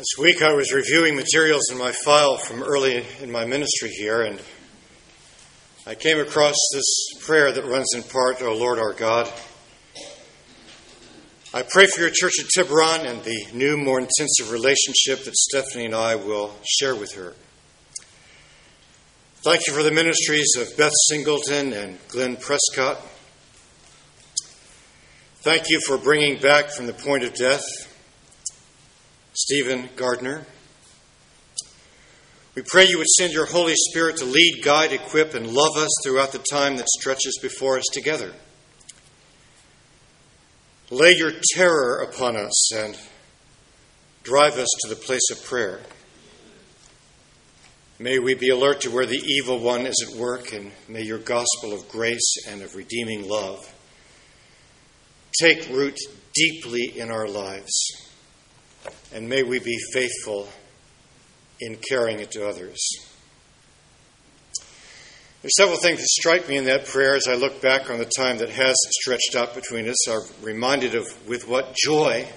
This week I was reviewing materials in my file from early in my ministry here, and I came across this prayer that runs in part, O Lord our God. I pray for your church at Tiburon and the new, more intensive relationship that Stephanie and I will share with her. Thank you for the ministries of Beth Singleton and Glenn Prescott. Thank you for bringing back from the point of death Stephen Gardner. We pray you would send your Holy Spirit to lead, guide, equip, and love us throughout the time that stretches before us together. Lay your terror upon us and drive us to the place of prayer. May we be alert to where the evil one is at work, and may your gospel of grace and of redeeming love take root deeply in our lives and may we be faithful in carrying it to others. There's several things that strike me in that prayer as I look back on the time that has stretched out between us. I'm reminded of with what joy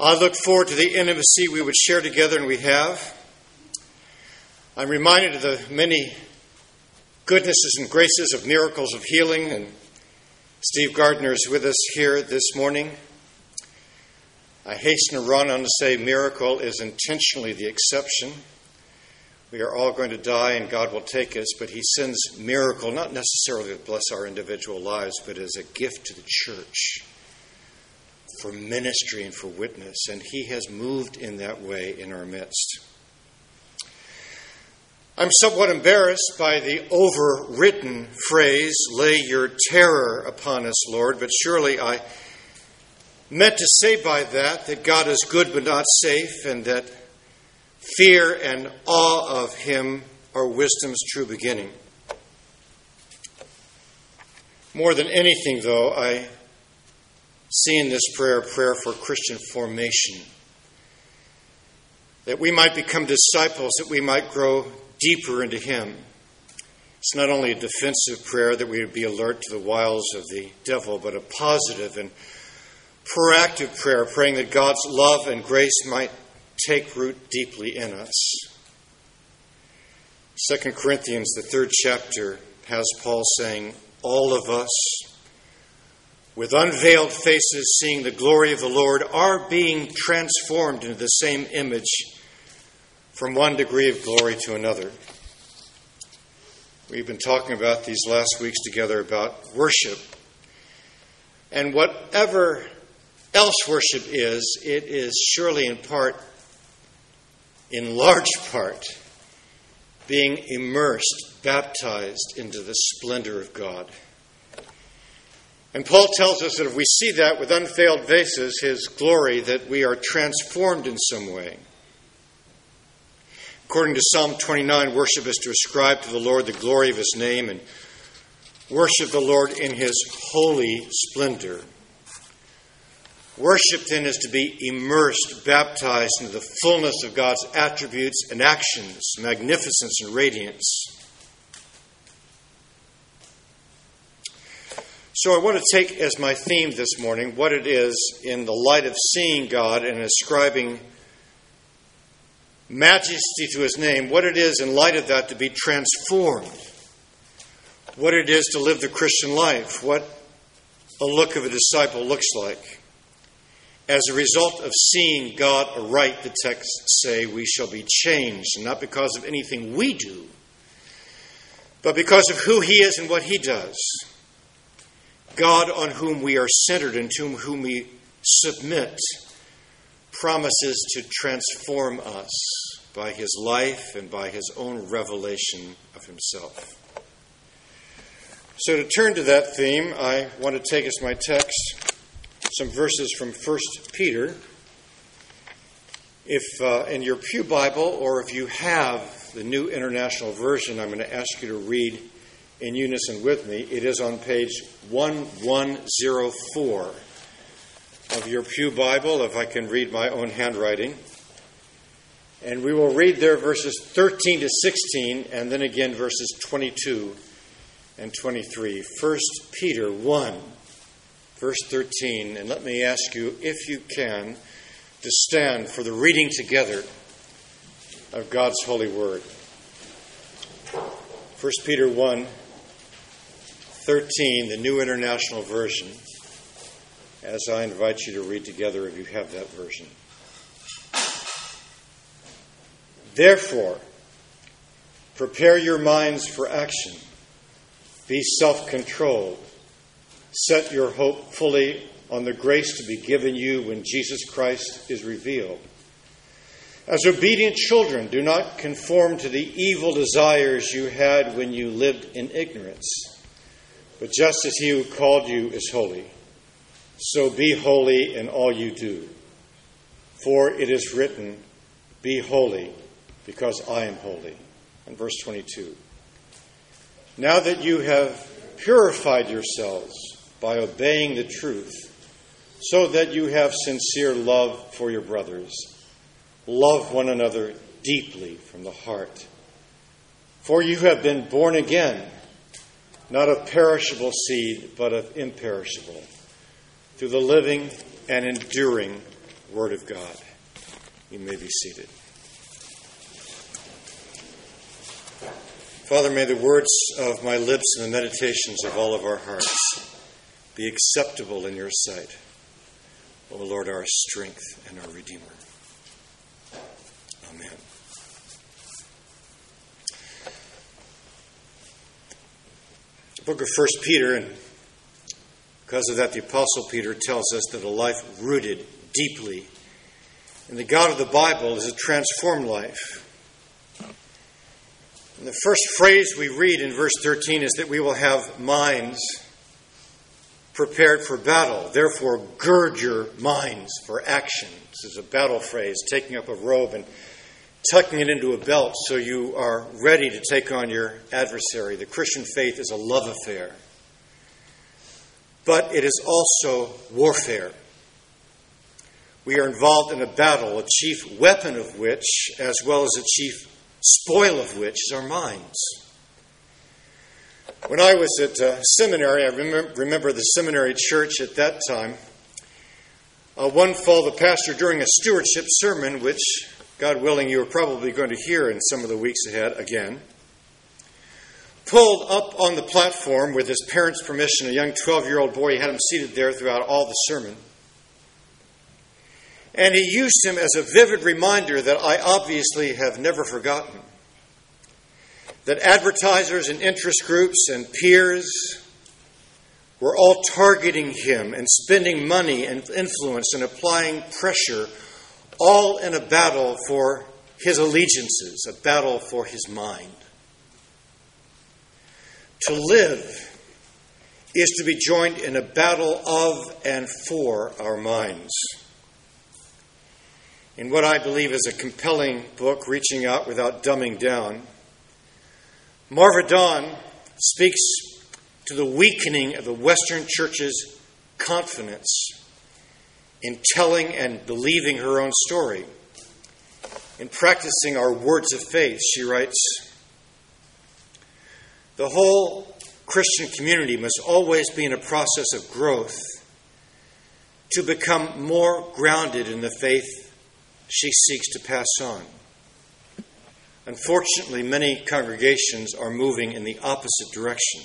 I look forward to the intimacy we would share together, and we have. I'm reminded of the many goodnesses and graces of miracles of healing, and Steve Gardner is with us here this morning. I hasten to run on to say miracle is intentionally the exception. We are all going to die and God will take us, but He sends miracle not necessarily to bless our individual lives, but as a gift to the church for ministry and for witness. And He has moved in that way in our midst. I'm somewhat embarrassed by the overwritten phrase, lay your terror upon us, Lord, but surely I meant to say by that that God is good but not safe, and that fear and awe of Him are wisdom's true beginning. More than anything, though, I see in this prayer a prayer for Christian formation. That we might become disciples, that we might grow deeper into Him. It's not only a defensive prayer that we would be alert to the wiles of the devil, but a positive and proactive prayer, praying that God's love and grace might take root deeply in us. 2 Corinthians, the third chapter, has Paul saying, All of us, with unveiled faces, seeing the glory of the Lord, are being transformed into the same image from one degree of glory to another. We've been talking about these last weeks together about worship. And whatever else worship is, it is surely in part, in large part, being immersed, baptized into the splendor of God. And Paul tells us that if we see that with unveiled faces, his glory, that we are transformed in some way. According to Psalm 29, worship is to ascribe to the Lord the glory of his name and worship the Lord in his holy splendor. Worship then is to be immersed, baptized into the fullness of God's attributes and actions, magnificence and radiance. So I want to take as my theme this morning what it is in the light of seeing God and ascribing majesty to his name, what it is in light of that to be transformed, what it is to live the Christian life, what a look of a disciple looks like. As a result of seeing God aright, the texts say we shall be changed, not because of anything we do, but because of who He is and what He does. God on whom we are centered and to whom we submit promises to transform us by His life and by His own revelation of Himself. So, to turn to that theme, I want to take as my text some verses from 1 Peter. If uh, in your Pew Bible, or if you have the New International Version, I'm going to ask you to read in unison with me. It is on page 1104 of your Pew Bible, if I can read my own handwriting. And we will read there verses 13 to 16, and then again verses 22 and 23. 1 Peter 1 verse 13. And let me ask you, if you can, to stand for the reading together of God's holy word. 1 Peter 1 13, the New International Version, as I invite you to read together if you have that version. Therefore, prepare your minds for action. Be self controlled. Set your hope fully on the grace to be given you when Jesus Christ is revealed. As obedient children, do not conform to the evil desires you had when you lived in ignorance. But just as he who called you is holy, so be holy in all you do. For it is written, Be holy, because I am holy. And verse 22. Now that you have purified yourselves by obeying the truth, so that you have sincere love for your brothers, love one another deeply from the heart. For you have been born again not of perishable seed, but of imperishable, through the living and enduring Word of God. You may be seated. Father, may the words of my lips and the meditations of all of our hearts be acceptable in your sight, O Lord, our strength and our Redeemer. Amen. The book of First Peter, and because of that, the Apostle Peter tells us that a life rooted deeply in the God of the Bible is a transformed life. And the first phrase we read in verse 13 is that we will have minds prepared for battle. Therefore, gird your minds for action. This is a battle phrase, taking up a robe and tucking it into a belt so you are ready to take on your adversary. The Christian faith is a love affair, but it is also warfare. We are involved in a battle, a chief weapon of which, as well as a chief spoil of which, is our minds. When I was at uh, seminary, I remember, remember, the seminary church at that time. Uh, one fall, the pastor, during a stewardship sermon, which God willing, you are probably going to hear in some of the weeks ahead again. Pulled up on the platform with his parents' permission, a young 12 year old boy, he had him seated there throughout all the sermon. And he used him as a vivid reminder that I obviously have never forgotten. That advertisers and interest groups and peers were all targeting him and spending money and influence and applying pressure all in a battle for his allegiances, a battle for his mind. To live is to be joined in a battle of and for our minds. In what I believe is a compelling book, Reaching Out Without Dumbing Down, Marva Dawn speaks to the weakening of the Western Church's confidence in telling and believing her own story. In practicing our words of faith, she writes The whole Christian community must always be in a process of growth to become more grounded in the faith she seeks to pass on. Unfortunately, many congregations are moving in the opposite direction.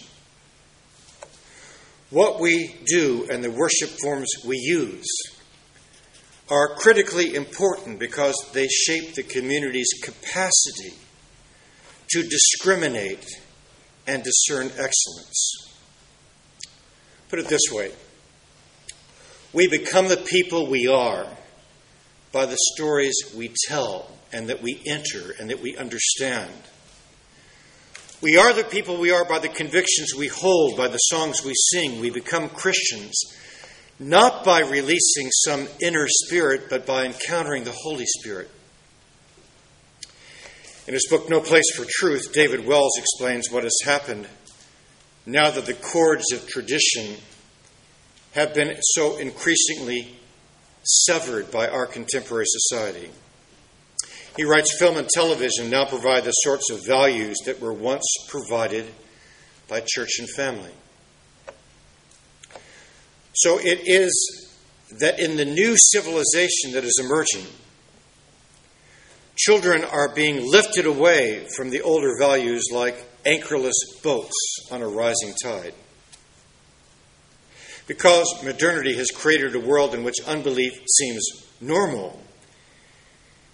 What we do and the worship forms we use are critically important because they shape the community's capacity to discriminate and discern excellence. Put it this way we become the people we are by the stories we tell and that we enter and that we understand. We are the people we are by the convictions we hold, by the songs we sing. We become Christians not by releasing some inner spirit, but by encountering the Holy Spirit. In his book, No Place for Truth, David Wells explains what has happened now that the cords of tradition have been so increasingly severed by our contemporary society. He writes Film and television now provide the sorts of values that were once provided by church and family. So it is that in the new civilization that is emerging, children are being lifted away from the older values like anchorless boats on a rising tide. Because modernity has created a world in which unbelief seems normal,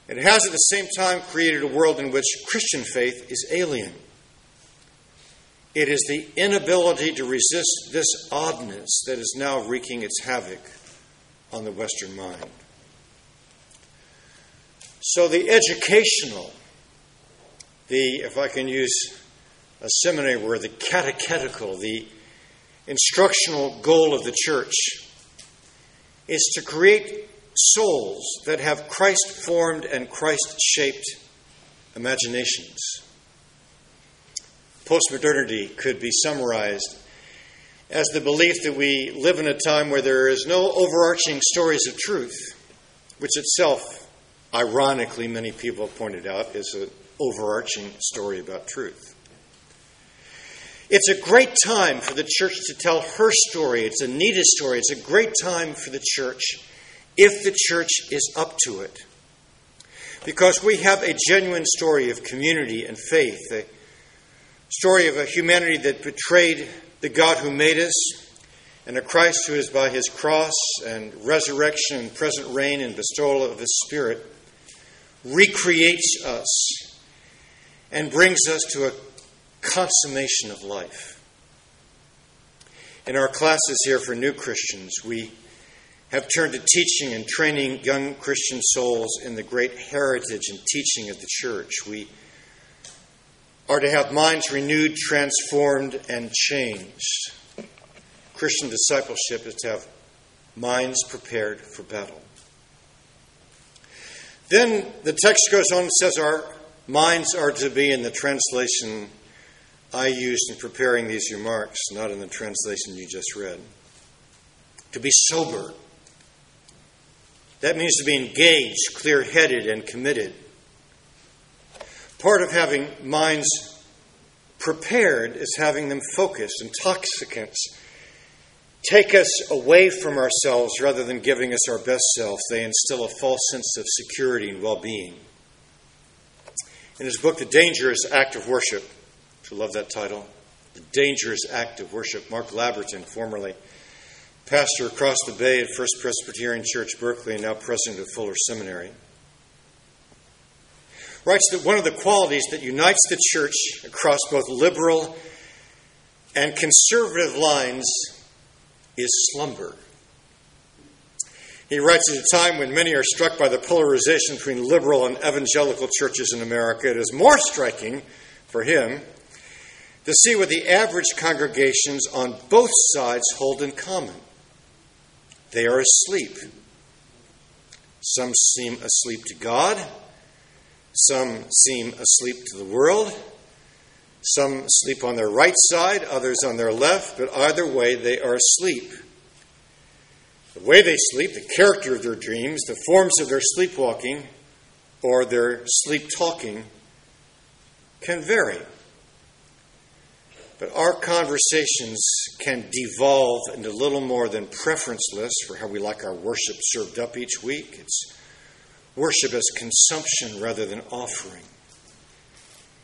it has at the same time created a world in which Christian faith is alien. It is the inability to resist this oddness that is now wreaking its havoc on the Western mind. So, the educational, the, if I can use a seminary word, the catechetical, the instructional goal of the church is to create souls that have Christ formed and Christ shaped imaginations. Postmodernity could be summarized as the belief that we live in a time where there is no overarching stories of truth, which itself, ironically, many people have pointed out, is an overarching story about truth. It's a great time for the church to tell her story. It's Anita's story. It's a great time for the church if the church is up to it. Because we have a genuine story of community and faith, a story of a humanity that betrayed the God who made us, and a Christ who is by his cross and resurrection and present reign and bestowal of his Spirit recreates us and brings us to a consummation of life. In our classes here for new Christians, we have turned to teaching and training young Christian souls in the great heritage and teaching of the church. We are to have minds renewed, transformed, and changed. Christian discipleship is to have minds prepared for battle. Then the text goes on and says our minds are to be in the translation I used in preparing these remarks, not in the translation you just read. To be sober. That means to be engaged, clear headed, and committed. Part of having minds prepared is having them focused. Intoxicants take us away from ourselves rather than giving us our best self. They instill a false sense of security and well being. In his book, The Dangerous Act of Worship, I love that title, The Dangerous Act of Worship, Mark Labberton, formerly pastor across the bay at First Presbyterian Church, Berkeley, and now president of Fuller Seminary writes that one of the qualities that unites the church across both liberal and conservative lines is slumber. He writes at a time when many are struck by the polarization between liberal and evangelical churches in America, it is more striking for him to see what the average congregations on both sides hold in common. They are asleep. Some seem asleep to God, some seem asleep to the world. Some sleep on their right side, others on their left, but either way, they are asleep. The way they sleep, the character of their dreams, the forms of their sleepwalking, or their sleep talking can vary. But our conversations can devolve into little more than preference lists for how we like our worship served up each week. It's worship as consumption rather than offering.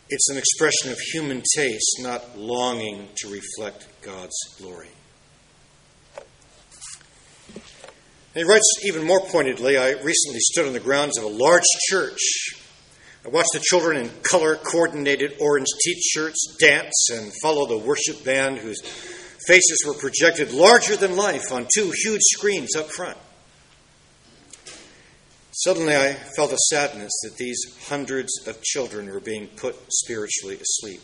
It's an expression of human taste, not longing to reflect God's glory. And he writes even more pointedly I recently stood on the grounds of a large church. I watched the children in color coordinated orange t shirts dance and follow the worship band whose faces were projected larger than life on two huge screens up front. Suddenly, I felt a sadness that these hundreds of children were being put spiritually asleep.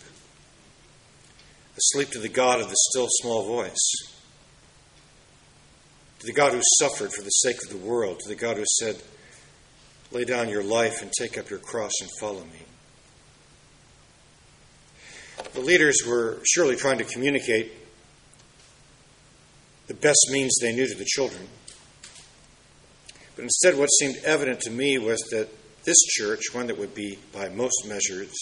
Asleep to the God of the still small voice, to the God who suffered for the sake of the world, to the God who said, Lay down your life and take up your cross and follow me. The leaders were surely trying to communicate the best means they knew to the children. But instead, what seemed evident to me was that this church, one that would be, by most measures,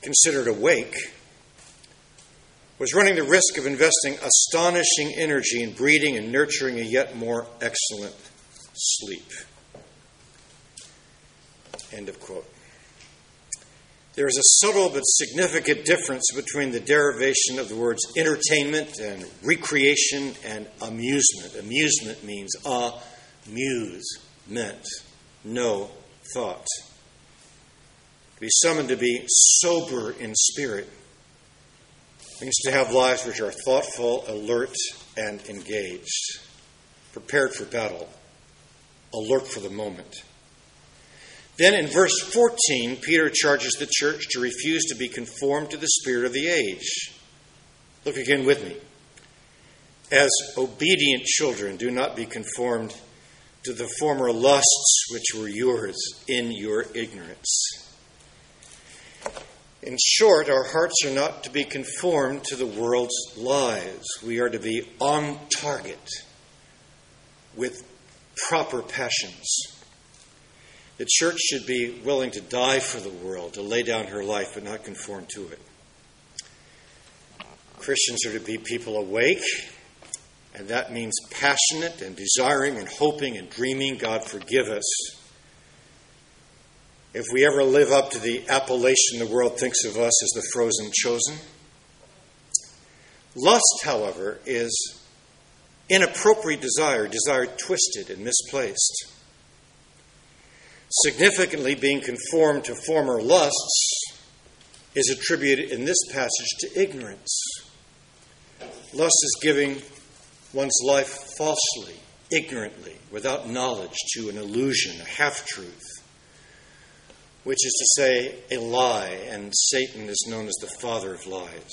considered awake, was running the risk of investing astonishing energy in breeding and nurturing a yet more excellent sleep. End of quote. There is a subtle but significant difference between the derivation of the words entertainment and recreation and amusement. Amusement means amuse, meant, no thought. To be summoned to be sober in spirit means to have lives which are thoughtful, alert, and engaged, prepared for battle, alert for the moment. Then in verse 14, Peter charges the church to refuse to be conformed to the spirit of the age. Look again with me. As obedient children, do not be conformed to the former lusts which were yours in your ignorance. In short, our hearts are not to be conformed to the world's lies. We are to be on target with proper passions. The church should be willing to die for the world, to lay down her life, but not conform to it. Christians are to be people awake, and that means passionate and desiring and hoping and dreaming. God forgive us if we ever live up to the appellation the world thinks of us as the frozen chosen. Lust, however, is inappropriate desire, desire twisted and misplaced. Significantly, being conformed to former lusts is attributed in this passage to ignorance. Lust is giving one's life falsely, ignorantly, without knowledge to an illusion, a half truth which is to say, a lie, and Satan is known as the father of lies.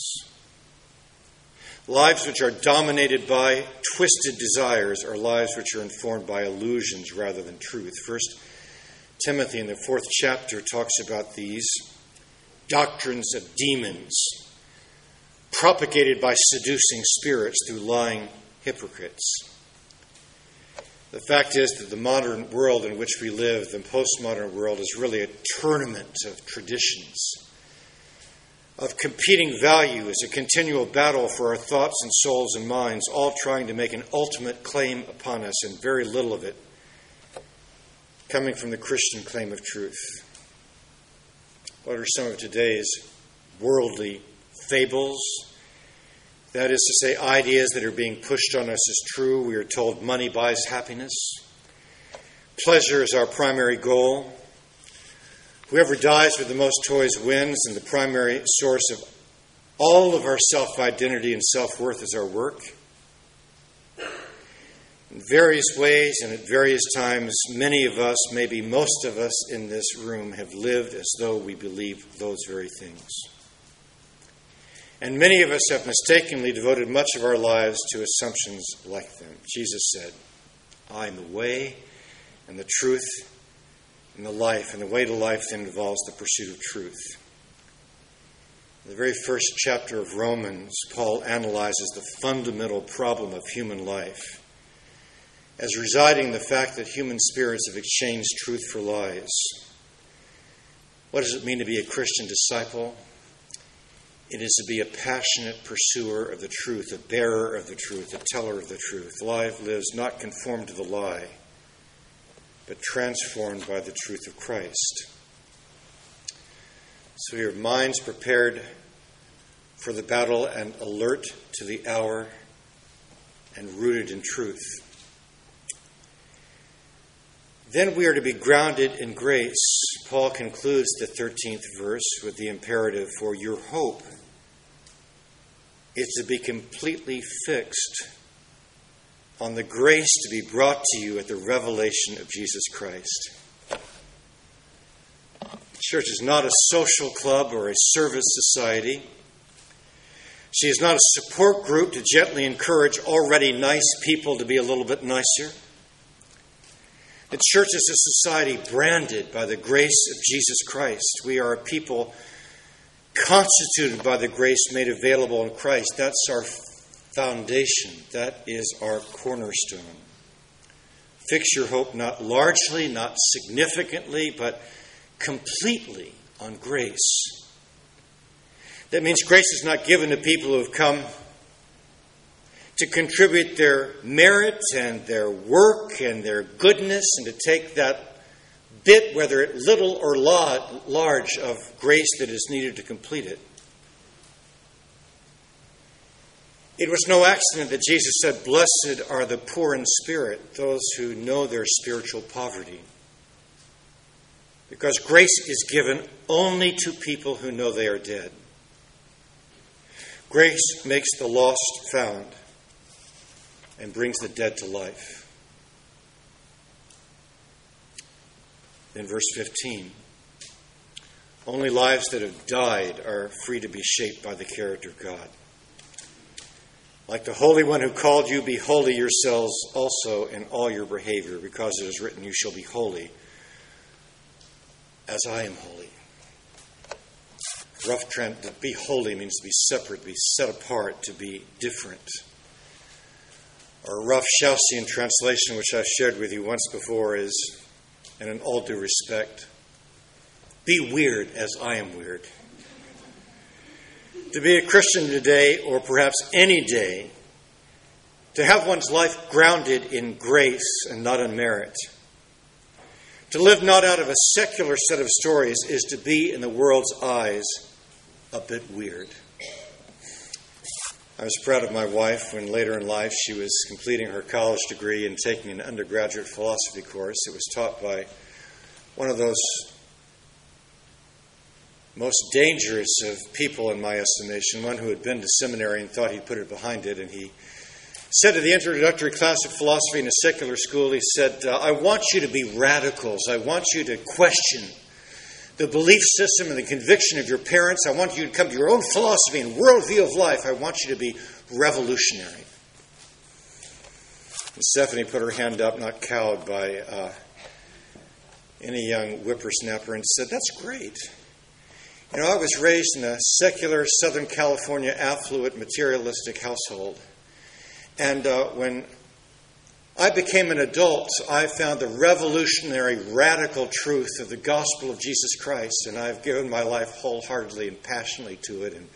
Lives which are dominated by twisted desires are lives which are informed by illusions rather than truth. First Timothy in the fourth chapter talks about these doctrines of demons propagated by seducing spirits through lying hypocrites. The fact is that the modern world in which we live, the postmodern world, is really a tournament of traditions, of competing values, a continual battle for our thoughts and souls and minds, all trying to make an ultimate claim upon us, and very little of it coming from the Christian claim of truth. What are some of today's worldly fables? That is to say, ideas that are being pushed on us as true. We are told money buys happiness. Pleasure is our primary goal. Whoever dies with the most toys wins, and the primary source of all of our self identity and self worth is our work. In various ways and at various times, many of us, maybe most of us in this room, have lived as though we believe those very things. And many of us have mistakenly devoted much of our lives to assumptions like them. Jesus said, I am the way and the truth and the life. And the way to life then involves the pursuit of truth. In the very first chapter of Romans, Paul analyzes the fundamental problem of human life as residing in the fact that human spirits have exchanged truth for lies. What does it mean to be a Christian disciple? It is to be a passionate pursuer of the truth, a bearer of the truth, a teller of the truth. Life lives not conformed to the lie, but transformed by the truth of Christ. So your minds prepared for the battle and alert to the hour and rooted in truth. Then we are to be grounded in grace. Paul concludes the 13th verse with the imperative for your hope is to be completely fixed on the grace to be brought to you at the revelation of Jesus Christ. The church is not a social club or a service society. She is not a support group to gently encourage already nice people to be a little bit nicer. The church is a society branded by the grace of Jesus Christ. We are a people constituted by the grace made available in Christ. That's our foundation, that is our cornerstone. Fix your hope not largely, not significantly, but completely on grace. That means grace is not given to people who have come to contribute their merit and their work and their goodness and to take that bit, whether it little or large, of grace that is needed to complete it. It was no accident that Jesus said, Blessed are the poor in spirit, those who know their spiritual poverty. Because grace is given only to people who know they are dead. Grace makes the lost found and brings the dead to life. In verse 15, only lives that have died are free to be shaped by the character of God. Like the Holy One who called you, be holy yourselves also in all your behavior, because it is written, You shall be holy as I am holy. Rough trend, to be holy means to be separate, to be set apart, to be different. Or rough Shousean translation, which I've shared with you once before, is, and in all due respect, be weird as I am weird. To be a Christian today, or perhaps any day, to have one's life grounded in grace and not in merit, to live not out of a secular set of stories, is to be, in the world's eyes, a bit weird. I was proud of my wife when later in life she was completing her college degree and taking an undergraduate philosophy course. It was taught by one of those most dangerous of people, in my estimation, one who had been to seminary and thought he'd put it behind it. And he said to the introductory class of philosophy in a secular school, he said, uh, I want you to be radicals. I want you to question the belief system and the conviction of your parents. I want you to come to your own philosophy and worldview of life. I want you to be revolutionary. And Stephanie put her hand up, not cowed by uh, any young whippersnapper, and said, That's great. You know, I was raised in a secular Southern California affluent materialistic household. And uh, when I became an adult, I found the revolutionary, radical truth of the gospel of Jesus Christ, and I've given my life wholeheartedly and passionately to it and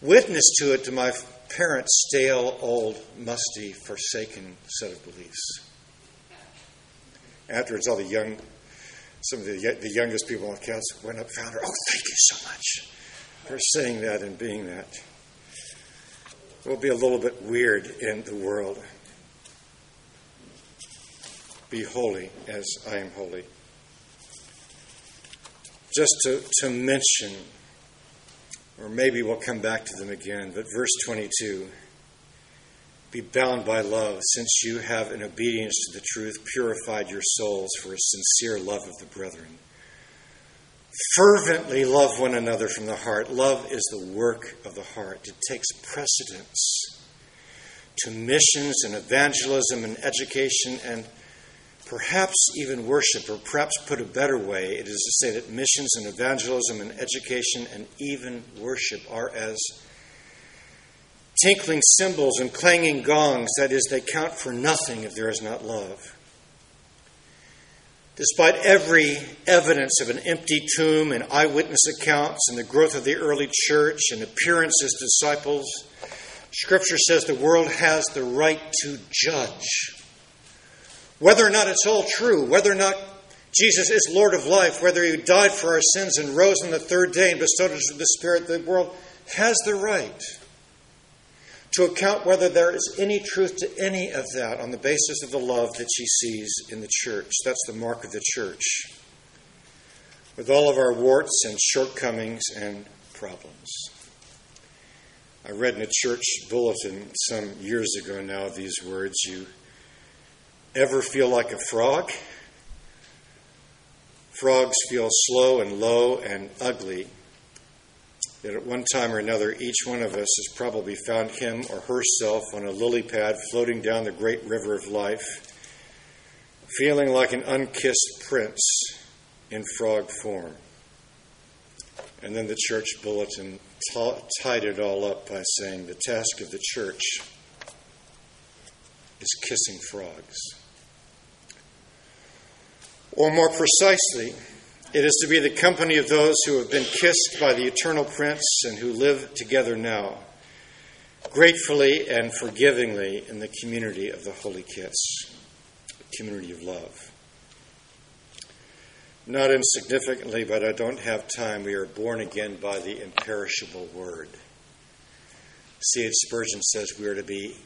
witnessed to it to my parents' stale, old, musty, forsaken set of beliefs. Afterwards, all the young, some of the, the youngest people on the council went up and found her. Oh, thank you so much for saying that and being that. We'll be a little bit weird in the world. Be holy as I am holy. Just to, to mention, or maybe we'll come back to them again, but verse 22 Be bound by love, since you have, in obedience to the truth, purified your souls for a sincere love of the brethren. Fervently love one another from the heart. Love is the work of the heart, it takes precedence to missions and evangelism and education and perhaps even worship, or perhaps put a better way, it is to say that missions and evangelism and education and even worship are as tinkling cymbals and clanging gongs, that is, they count for nothing if there is not love. Despite every evidence of an empty tomb and eyewitness accounts and the growth of the early church and appearance as disciples, Scripture says the world has the right to judge whether or not it's all true, whether or not Jesus is Lord of life, whether he died for our sins and rose on the third day and bestowed us with the Spirit, the world has the right to account whether there is any truth to any of that on the basis of the love that she sees in the church. That's the mark of the church. With all of our warts and shortcomings and problems. I read in a church bulletin some years ago now these words You ever feel like a frog? Frogs feel slow and low and ugly. That at one time or another, each one of us has probably found him or herself on a lily pad floating down the great river of life, feeling like an unkissed prince in frog form. And then the church bulletin t- tied it all up by saying the task of the church is kissing frogs. Or more precisely, It is to be the company of those who have been kissed by the eternal Prince and who live together now, gratefully and forgivingly in the community of the Holy Kiss, community of love. Not insignificantly, but I don't have time, we are born again by the imperishable Word. C.H. Spurgeon says we are to be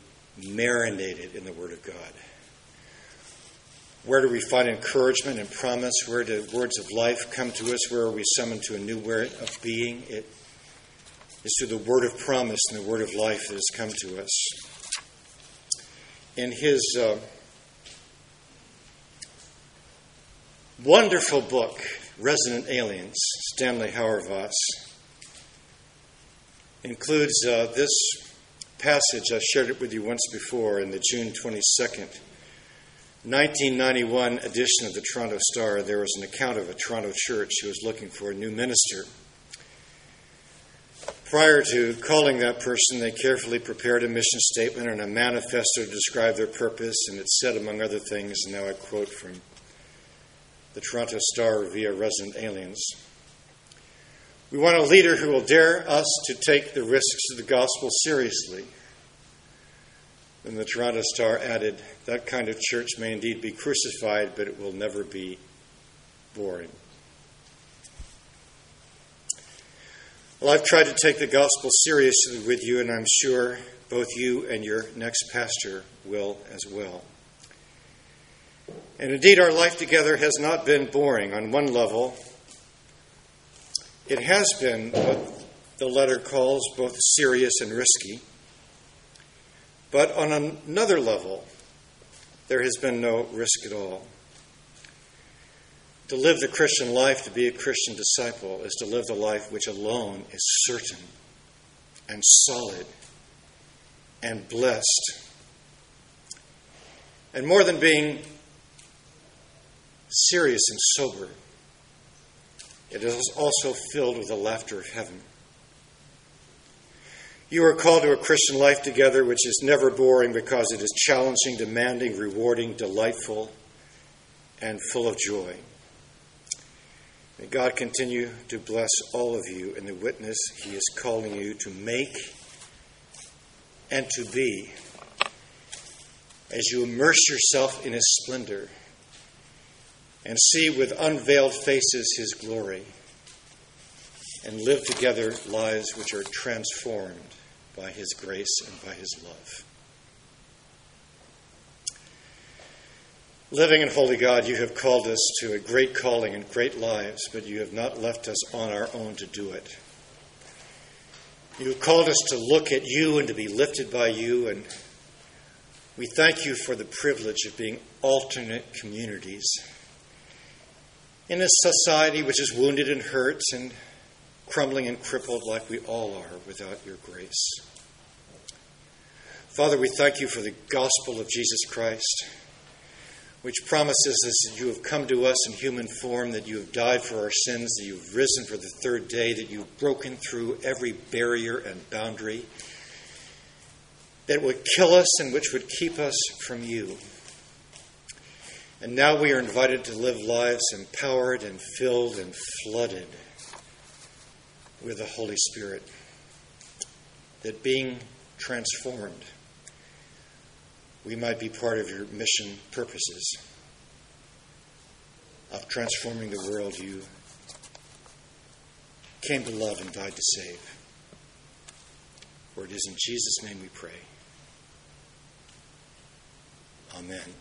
marinated in the Word of God. Where do we find encouragement and promise? Where do words of life come to us? Where are we summoned to a new way of being? It is through the word of promise and the word of life that has come to us. In his uh, wonderful book, Resident Aliens, Stanley Hauerwas includes uh, this passage. I shared it with you once before in the June 22nd 1991 edition of the Toronto Star, there was an account of a Toronto church who was looking for a new minister. Prior to calling that person, they carefully prepared a mission statement and a manifesto to describe their purpose, and it said, among other things, and now I quote from the Toronto Star via Resident Aliens We want a leader who will dare us to take the risks of the gospel seriously and the Toronto Star added, That kind of church may indeed be crucified, but it will never be boring. Well, I've tried to take the gospel seriously with you, and I'm sure both you and your next pastor will as well. And indeed, our life together has not been boring. On one level, it has been what the letter calls both serious and risky. But on another level, there has been no risk at all. To live the Christian life, to be a Christian disciple, is to live the life which alone is certain and solid and blessed. And more than being serious and sober, it is also filled with the laughter of heaven. You are called to a Christian life together which is never boring because it is challenging, demanding, rewarding, delightful, and full of joy. May God continue to bless all of you in the witness He is calling you to make and to be as you immerse yourself in His splendor and see with unveiled faces His glory and live together lives which are transformed by His grace and by His love. Living in Holy God, you have called us to a great calling and great lives, but you have not left us on our own to do it. You have called us to look at you and to be lifted by you, and we thank you for the privilege of being alternate communities in a society which is wounded and hurt and crumbling and crippled like we all are without your grace. Father, we thank you for the gospel of Jesus Christ, which promises us that you have come to us in human form, that you have died for our sins, that you have risen for the third day, that you've broken through every barrier and boundary that would kill us and which would keep us from you. And now we are invited to live lives empowered and filled and flooded with the Holy Spirit. That being transformed, we might be part of your mission purposes of transforming the world you came to love and died to save. For it is in Jesus' name we pray. Amen.